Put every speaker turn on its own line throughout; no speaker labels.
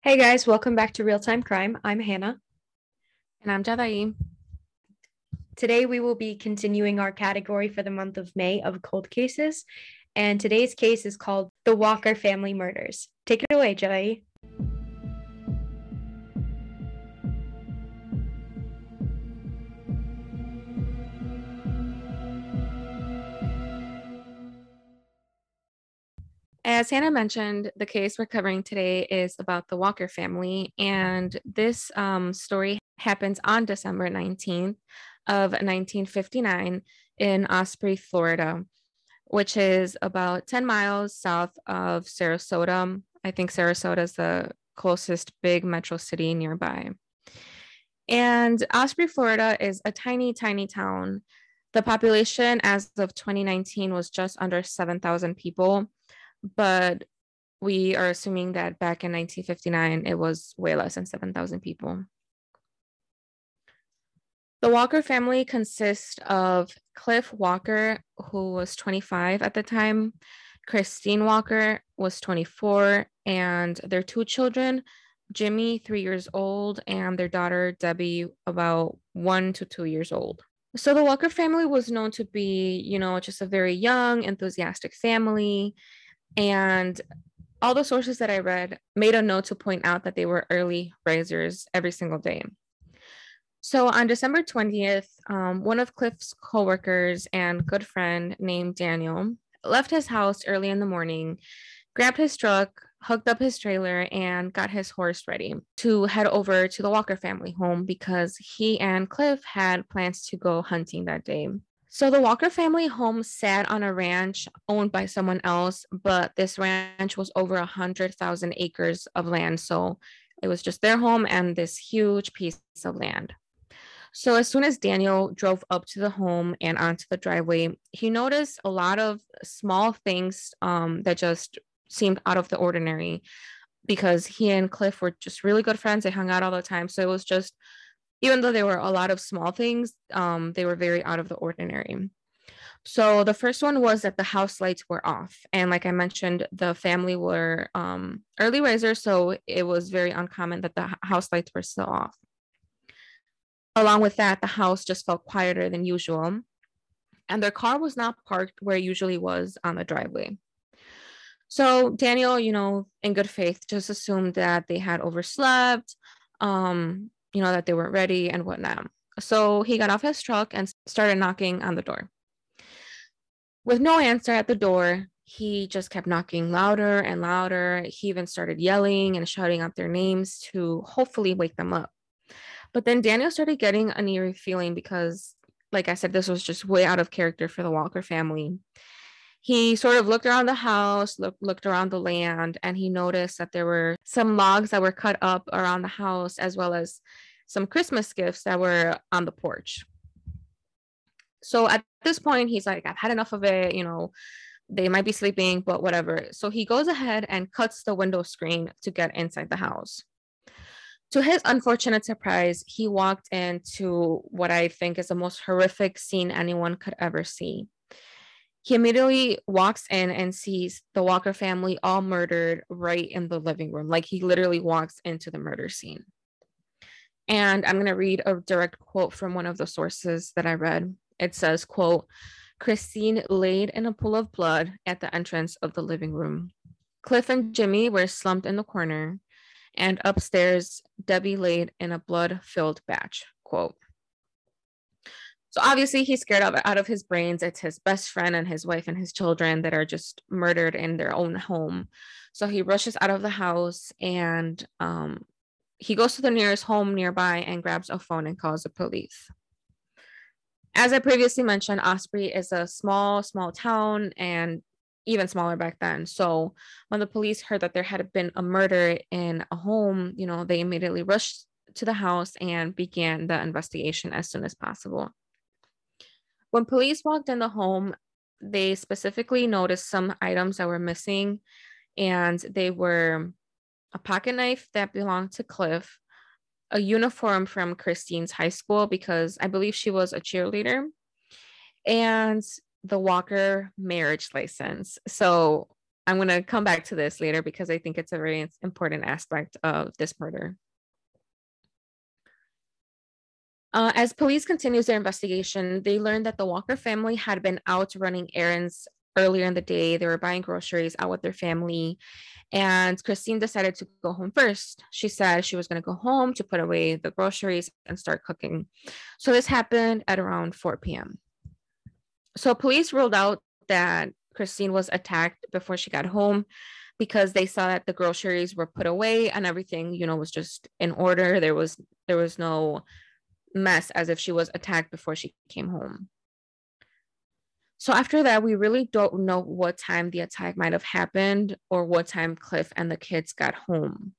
Hey guys, welcome back to Real Time Crime. I'm Hannah.
And I'm Jadai.
Today we will be continuing our category for the month of May of cold cases. And today's case is called The Walker Family Murders. Take it away, Jadai.
As Hannah mentioned, the case we're covering today is about the Walker family, and this um, story happens on December 19th of 1959 in Osprey, Florida, which is about 10 miles south of Sarasota. I think Sarasota is the closest big metro city nearby. And Osprey, Florida is a tiny, tiny town. The population as of 2019 was just under 7,000 people but we are assuming that back in 1959 it was way less than 7,000 people. The Walker family consists of Cliff Walker, who was 25 at the time, Christine Walker was 24, and their two children, Jimmy, three years old, and their daughter, Debbie, about one to two years old. So the Walker family was known to be, you know, just a very young, enthusiastic family. And all the sources that I read made a note to point out that they were early risers every single day. So on December 20th, um, one of Cliff's coworkers and good friend named Daniel left his house early in the morning, grabbed his truck, hooked up his trailer, and got his horse ready to head over to the Walker family home because he and Cliff had plans to go hunting that day. So the Walker family home sat on a ranch owned by someone else, but this ranch was over a hundred thousand acres of land. So it was just their home and this huge piece of land. So as soon as Daniel drove up to the home and onto the driveway, he noticed a lot of small things um, that just seemed out of the ordinary because he and Cliff were just really good friends. They hung out all the time. So it was just even though there were a lot of small things, um, they were very out of the ordinary. So the first one was that the house lights were off. And like I mentioned, the family were um, early risers, so it was very uncommon that the house lights were still off. Along with that, the house just felt quieter than usual. And their car was not parked where it usually was on the driveway. So Daniel, you know, in good faith, just assumed that they had overslept, um, you know, that they weren't ready and whatnot. So he got off his truck and started knocking on the door. With no answer at the door, he just kept knocking louder and louder. He even started yelling and shouting out their names to hopefully wake them up. But then Daniel started getting an eerie feeling because, like I said, this was just way out of character for the Walker family. He sort of looked around the house, look, looked around the land, and he noticed that there were some logs that were cut up around the house, as well as some Christmas gifts that were on the porch. So at this point, he's like, I've had enough of it. You know, they might be sleeping, but whatever. So he goes ahead and cuts the window screen to get inside the house. To his unfortunate surprise, he walked into what I think is the most horrific scene anyone could ever see. He immediately walks in and sees the Walker family all murdered right in the living room. Like he literally walks into the murder scene. And I'm going to read a direct quote from one of the sources that I read. It says, quote, Christine laid in a pool of blood at the entrance of the living room. Cliff and Jimmy were slumped in the corner, and upstairs, Debbie laid in a blood filled batch. Quote. So obviously he's scared of out of his brains. It's his best friend and his wife and his children that are just murdered in their own home. So he rushes out of the house and um, he goes to the nearest home nearby and grabs a phone and calls the police. As I previously mentioned, Osprey is a small, small town and even smaller back then. So when the police heard that there had been a murder in a home, you know, they immediately rushed to the house and began the investigation as soon as possible. When police walked in the home, they specifically noticed some items that were missing, and they were a pocket knife that belonged to Cliff, a uniform from Christine's high school because I believe she was a cheerleader, and the Walker marriage license. So I'm going to come back to this later because I think it's a very important aspect of this murder. Uh, as police continues their investigation, they learned that the Walker family had been out running errands earlier in the day. They were buying groceries out with their family. And Christine decided to go home first. She said she was going to go home to put away the groceries and start cooking. So this happened at around 4 p.m. So police ruled out that Christine was attacked before she got home because they saw that the groceries were put away and everything, you know, was just in order. There was there was no mess as if she was attacked before she came home. So after that, we really don't know what time the attack might have happened or what time Cliff and the kids got home.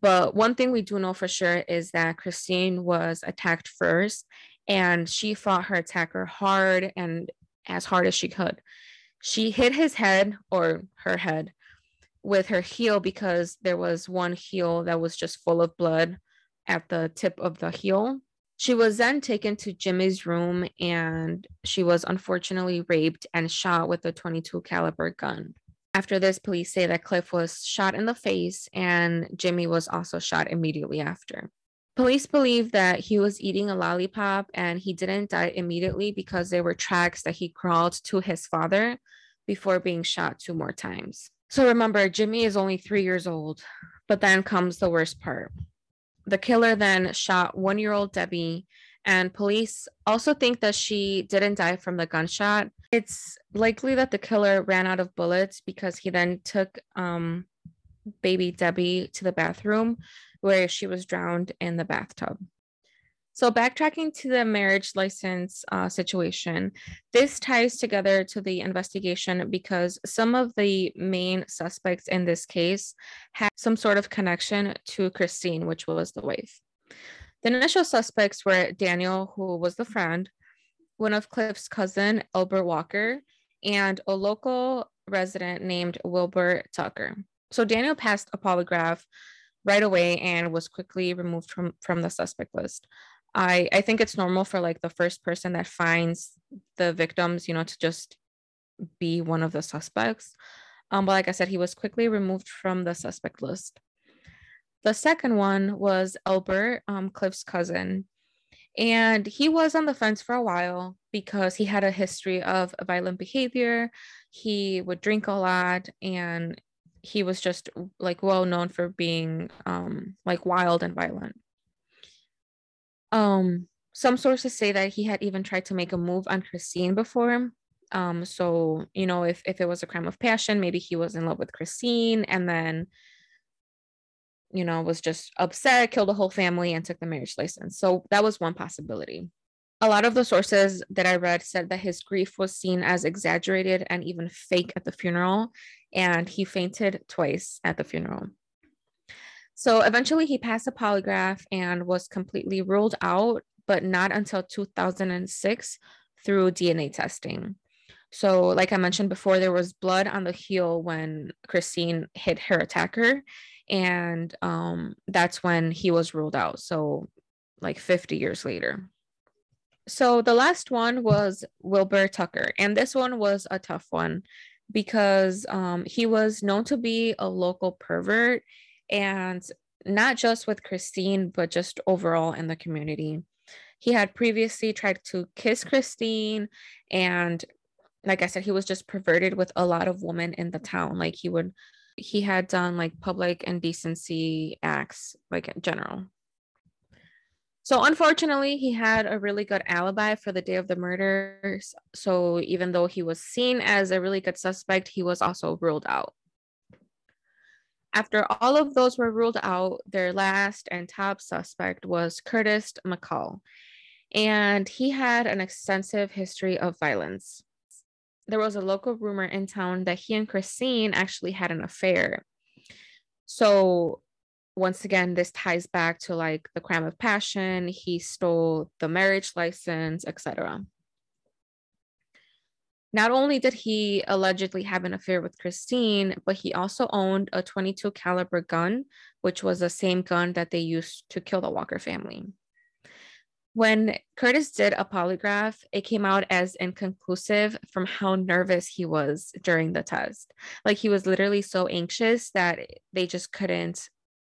But one thing we do know for sure is that Christine was attacked first and she fought her attacker hard and as hard as she could. She hit his head or her head with her heel because there was one heel that was just full of blood at the tip of the heel. She was then taken to Jimmy's room and she was unfortunately raped and shot with a 22 caliber gun. After this, police say that Cliff was shot in the face and Jimmy was also shot immediately after. Police believe that he was eating a lollipop and he didn't die immediately because there were tracks that he crawled to his father before being shot two more times. So remember, Jimmy is only three years old, but then comes the worst part. The killer then shot one year old Debbie, and police also think that she didn't die from the gunshot. It's likely that the killer ran out of bullets because he then took um, baby Debbie to the bathroom where she was drowned in the bathtub. So, backtracking to the marriage license uh, situation, this ties together to the investigation because some of the main suspects in this case had some sort of connection to Christine, which was the wife. The initial suspects were Daniel, who was the friend, one of Cliff's cousin, Albert Walker, and a local resident named Wilbur Tucker. So, Daniel passed a polygraph right away and was quickly removed from, from the suspect list. I I think it's normal for like the first person that finds the victims, you know, to just be one of the suspects. Um, but like I said, he was quickly removed from the suspect list. The second one was Albert, um, Cliff's cousin. And he was on the fence for a while because he had a history of violent behavior. He would drink a lot and he was just like well known for being um, like wild and violent. Um, some sources say that he had even tried to make a move on Christine before. Um, so you know, if if it was a crime of passion, maybe he was in love with Christine and then you know was just upset, killed a whole family, and took the marriage license. So that was one possibility. A lot of the sources that I read said that his grief was seen as exaggerated and even fake at the funeral, and he fainted twice at the funeral. So eventually he passed a polygraph and was completely ruled out, but not until 2006 through DNA testing. So, like I mentioned before, there was blood on the heel when Christine hit her attacker, and um, that's when he was ruled out. So, like 50 years later. So, the last one was Wilbur Tucker, and this one was a tough one because um, he was known to be a local pervert and not just with Christine, but just overall in the community. He had previously tried to kiss Christine, and like I said, he was just perverted with a lot of women in the town. Like he would, he had done like public indecency acts, like in general. So unfortunately, he had a really good alibi for the day of the murders. So even though he was seen as a really good suspect, he was also ruled out. After all of those were ruled out, their last and top suspect was Curtis McCall, and he had an extensive history of violence. There was a local rumor in town that he and Christine actually had an affair. So, once again, this ties back to like the crime of passion. He stole the marriage license, etc. Not only did he allegedly have an affair with Christine, but he also owned a 22 caliber gun, which was the same gun that they used to kill the Walker family. When Curtis did a polygraph, it came out as inconclusive from how nervous he was during the test. Like he was literally so anxious that they just couldn't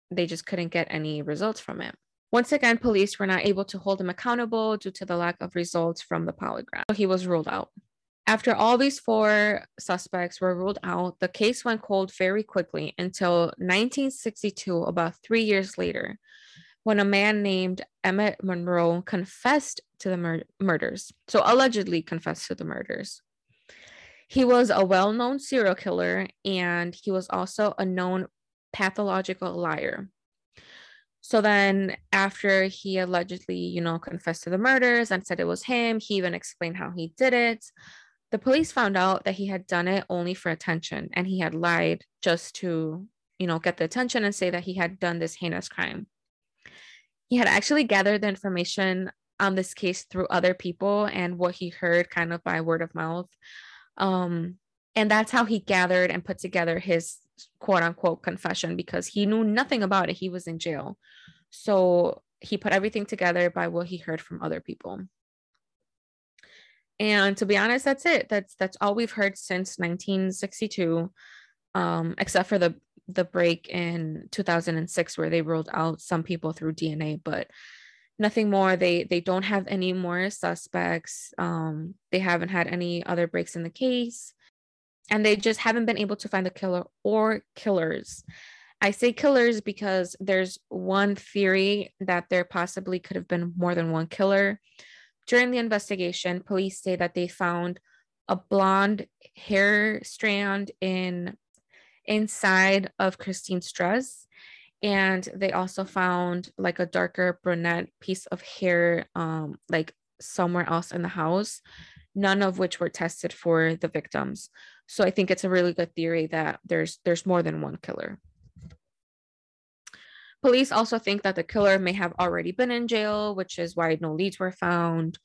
they just couldn't get any results from it. Once again, police were not able to hold him accountable due to the lack of results from the polygraph. So he was ruled out. After all these four suspects were ruled out, the case went cold very quickly until 1962, about three years later, when a man named Emmett Monroe confessed to the mur- murders. So, allegedly confessed to the murders. He was a well known serial killer and he was also a known pathological liar. So then, after he allegedly, you know, confessed to the murders and said it was him, he even explained how he did it. The police found out that he had done it only for attention and he had lied just to, you know, get the attention and say that he had done this heinous crime he had actually gathered the information on this case through other people and what he heard kind of by word of mouth. Um, and that's how he gathered and put together his quote unquote confession because he knew nothing about it. He was in jail. So he put everything together by what he heard from other people. And to be honest, that's it. That's that's all we've heard since 1962, um, except for the the break in 2006 where they ruled out some people through DNA, but nothing more. They they don't have any more suspects. Um, they haven't had any other breaks in the case, and they just haven't been able to find the killer or killers. I say killers because there's one theory that there possibly could have been more than one killer. During the investigation, police say that they found a blonde hair strand in inside of Christine's dress. And they also found like a darker brunette piece of hair, um, like somewhere else in the house, none of which were tested for the victims. So I think it's a really good theory that there's there's more than one killer. Police also think that the killer may have already been in jail, which is why no leads were found,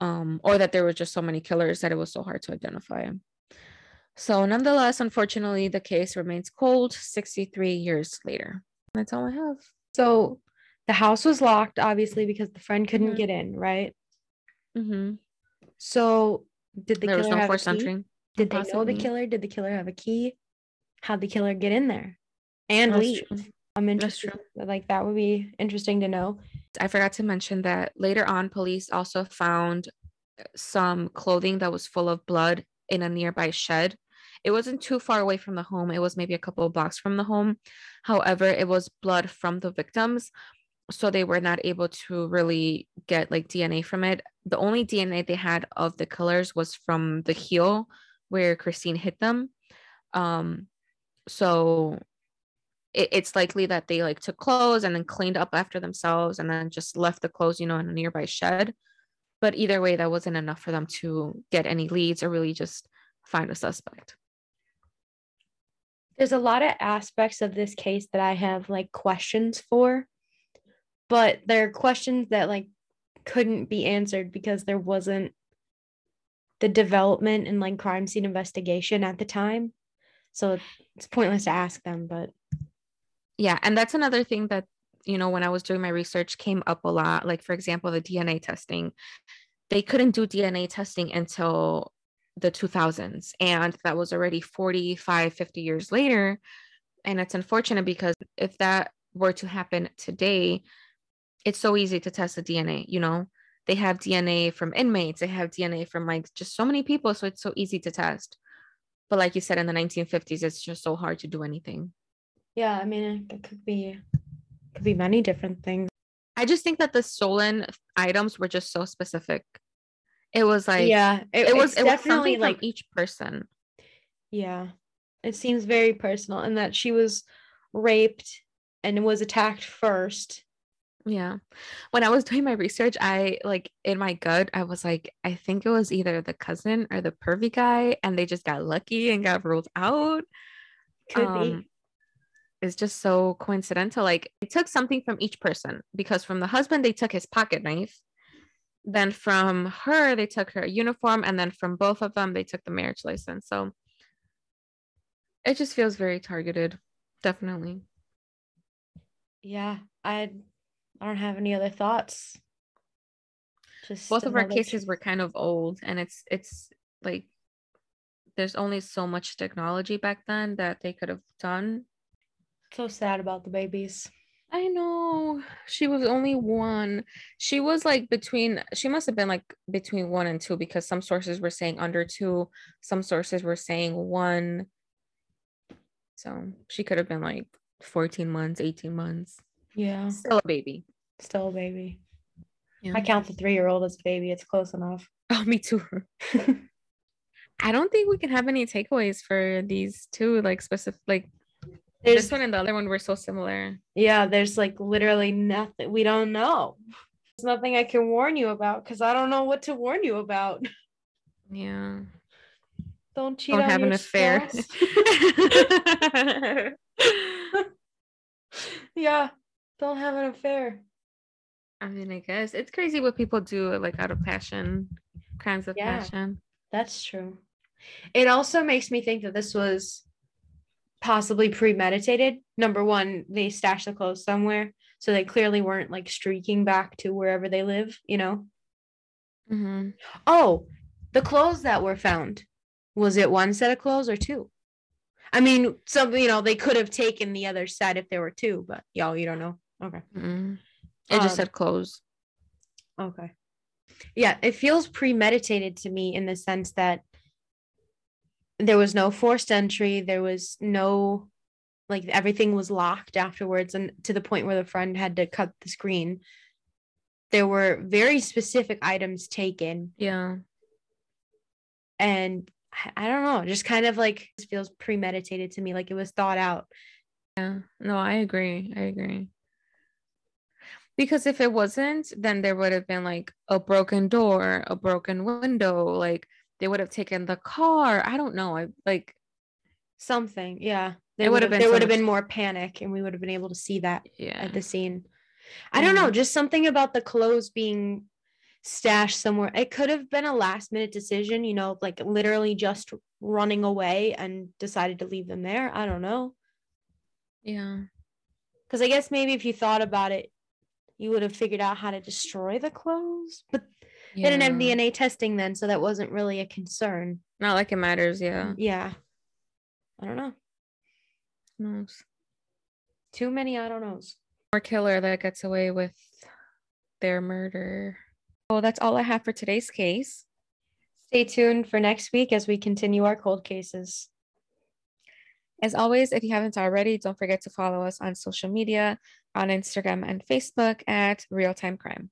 um, or that there were just so many killers that it was so hard to identify. So, nonetheless, unfortunately, the case remains cold 63 years later. That's all I have.
So, the house was locked, obviously, because the friend couldn't mm-hmm. get in, right?
Mm-hmm.
So, did the
there
killer
was no
have
forced entry?
Did they know the killer? Did the killer have a key? How'd the killer get in there and That's leave? True. I'm interested. Like that would be interesting to know.
I forgot to mention that later on, police also found some clothing that was full of blood in a nearby shed it wasn't too far away from the home. It was maybe a couple of blocks from the home. However, it was blood from the victims. So they were not able to really get like DNA from it. The only DNA they had of the killers was from the heel where Christine hit them. Um, so it, it's likely that they like took clothes and then cleaned up after themselves and then just left the clothes, you know, in a nearby shed. But either way, that wasn't enough for them to get any leads or really just find a suspect.
There's a lot of aspects of this case that I have like questions for, but there are questions that like couldn't be answered because there wasn't the development in like crime scene investigation at the time. So it's pointless to ask them, but
yeah, and that's another thing that you know when I was doing my research came up a lot. Like for example, the DNA testing. They couldn't do DNA testing until the 2000s and that was already 45 50 years later and it's unfortunate because if that were to happen today it's so easy to test the dna you know they have dna from inmates they have dna from like just so many people so it's so easy to test but like you said in the 1950s it's just so hard to do anything
yeah i mean it could be could be many different things
i just think that the stolen items were just so specific it was like
yeah,
it, it was it was something like each person.
Yeah, it seems very personal, and that she was raped and was attacked first.
Yeah. When I was doing my research, I like in my gut, I was like, I think it was either the cousin or the pervy guy, and they just got lucky and got ruled out.
Could um, be.
It's just so coincidental. Like, it took something from each person because from the husband, they took his pocket knife then from her they took her uniform and then from both of them they took the marriage license so it just feels very targeted definitely
yeah i i don't have any other thoughts Just
both of our cases were kind of old and it's it's like there's only so much technology back then that they could have done
So sad about the babies.
i know she was only one she was like between she must have been like between one and two because some sources were saying under two some sources were saying one so she could have been like 14 months 18 months
Yeah.
still a baby
Still a baby.
yeah.
I count the three year old as a baby. It's close enough.
oh me too I don't think we can have any takeaways for these two, like specific, like
There's
this one and the other one were so similar.
yeah, there's like literally nothing we don't know. There's nothing I can warn you about because I don't know what to warn you about.
Yeah.
Don't cheat
Don't
on
have an affair.
yeah, don't have an affair.
I mean, I guess it's crazy what people do, like out of passion, crimes of
Yeah.
passion.
That's true. It also makes me think that this was possibly premeditated. Number one, they stashed the clothes somewhere. So they clearly weren't like streaking back to wherever they live, you know?
hmm
Oh, the clothes that were found. Was it one set of clothes or two? I mean, some, you know, they could have taken the other set if there were two, but y'all, you don't know. Okay.
mm It just
Um,
said clothes.
Okay. Yeah, it feels premeditated to me in the sense that there was no forced entry, there was no like everything was locked afterwards and to the point where the friend had to cut the screen. There were very specific items taken
Yeah.
and I- don't know, just kind of like feels premeditated to me like it was thought out.
Yeah. No, I agree. I agree. Because if it wasn't, then there would have been like a broken door, a broken window, like they would have taken the car. I don't know. I like
Something. Yeah. There
would have been
there would have been more panic and we would have been able to see that
yeah.
at the scene. I don't know,
Mhm.
just something about the clothes being stashed somewhere. It could have been a last minute decision, you know, like literally just running away and decided to leave them there. I don't know.
Yeah.
Because I guess maybe if you thought about it, you would have figured out how to destroy the clothes. But they didn't have DNA testing then, so that wasn't really a concern.
Not like it matters, yeah.
Yeah. I don't know.
Who knows?
Too many I don't knows.
Or killer that gets away with their murder. Well, that's all I have for today's case.
Stay tuned for next week as we continue our cold cases.
As always, if you haven't already, don't forget to follow us on social media on Instagram and Facebook at Real Time Crime.